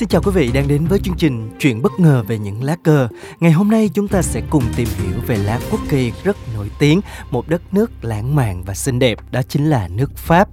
Xin chào quý vị đang đến với chương trình Chuyện bất ngờ về những lá cờ. Ngày hôm nay chúng ta sẽ cùng tìm hiểu về lá quốc kỳ rất nổi tiếng, một đất nước lãng mạn và xinh đẹp, đó chính là nước Pháp.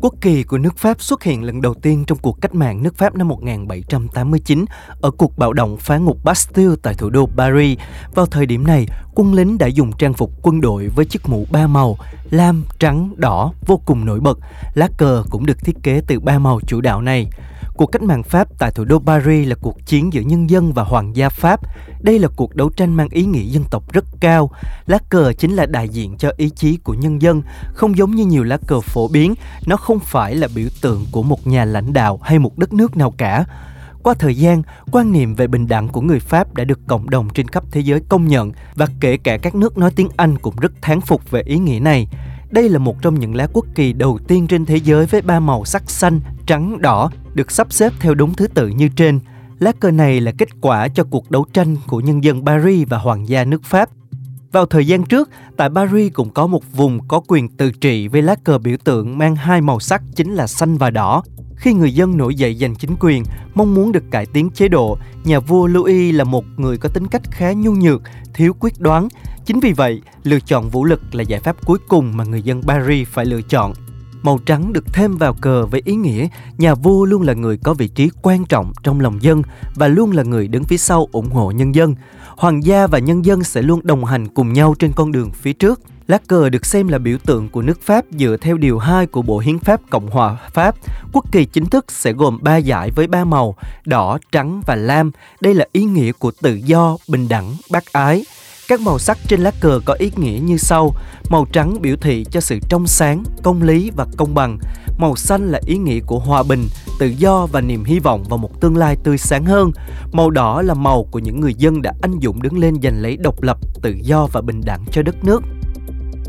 Quốc kỳ của nước Pháp xuất hiện lần đầu tiên trong cuộc cách mạng nước Pháp năm 1789 ở cuộc bạo động phá ngục Bastille tại thủ đô Paris. Vào thời điểm này, quân lính đã dùng trang phục quân đội với chiếc mũ ba màu, lam, trắng, đỏ vô cùng nổi bật. Lá cờ cũng được thiết kế từ ba màu chủ đạo này. Cuộc cách mạng Pháp tại thủ đô Paris là cuộc chiến giữa nhân dân và hoàng gia Pháp. Đây là cuộc đấu tranh mang ý nghĩa dân tộc rất cao. Lá cờ chính là đại diện cho ý chí của nhân dân, không giống như nhiều lá cờ phổ biến, nó không phải là biểu tượng của một nhà lãnh đạo hay một đất nước nào cả. Qua thời gian, quan niệm về bình đẳng của người Pháp đã được cộng đồng trên khắp thế giới công nhận và kể cả các nước nói tiếng Anh cũng rất thán phục về ý nghĩa này. Đây là một trong những lá quốc kỳ đầu tiên trên thế giới với ba màu sắc xanh, trắng, đỏ được sắp xếp theo đúng thứ tự như trên. Lá cờ này là kết quả cho cuộc đấu tranh của nhân dân Paris và hoàng gia nước Pháp. Vào thời gian trước, tại Paris cũng có một vùng có quyền tự trị với lá cờ biểu tượng mang hai màu sắc chính là xanh và đỏ. Khi người dân nổi dậy giành chính quyền, mong muốn được cải tiến chế độ, nhà vua Louis là một người có tính cách khá nhu nhược, thiếu quyết đoán. Chính vì vậy, lựa chọn vũ lực là giải pháp cuối cùng mà người dân Paris phải lựa chọn. Màu trắng được thêm vào cờ với ý nghĩa nhà vua luôn là người có vị trí quan trọng trong lòng dân và luôn là người đứng phía sau ủng hộ nhân dân. Hoàng gia và nhân dân sẽ luôn đồng hành cùng nhau trên con đường phía trước. Lá cờ được xem là biểu tượng của nước Pháp dựa theo điều 2 của Bộ Hiến pháp Cộng hòa Pháp. Quốc kỳ chính thức sẽ gồm 3 dải với 3 màu, đỏ, trắng và lam. Đây là ý nghĩa của tự do, bình đẳng, bác ái. Các màu sắc trên lá cờ có ý nghĩa như sau. Màu trắng biểu thị cho sự trong sáng, công lý và công bằng. Màu xanh là ý nghĩa của hòa bình, tự do và niềm hy vọng vào một tương lai tươi sáng hơn. Màu đỏ là màu của những người dân đã anh dũng đứng lên giành lấy độc lập, tự do và bình đẳng cho đất nước.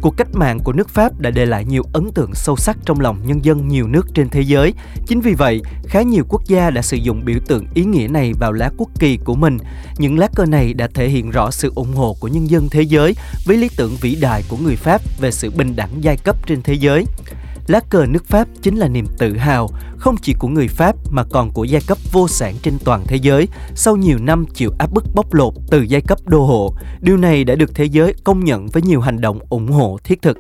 Cuộc cách mạng của nước Pháp đã để lại nhiều ấn tượng sâu sắc trong lòng nhân dân nhiều nước trên thế giới. Chính vì vậy, khá nhiều quốc gia đã sử dụng biểu tượng ý nghĩa này vào lá quốc kỳ của mình. Những lá cờ này đã thể hiện rõ sự ủng hộ của nhân dân thế giới với lý tưởng vĩ đại của người Pháp về sự bình đẳng giai cấp trên thế giới. Lá cờ nước Pháp chính là niềm tự hào, không chỉ của người Pháp mà còn của giai cấp vô sản trên toàn thế giới sau nhiều năm chịu áp bức bóc lột từ giai cấp đô hộ. Điều này đã được thế giới công nhận với nhiều hành động ủng hộ thiết thực.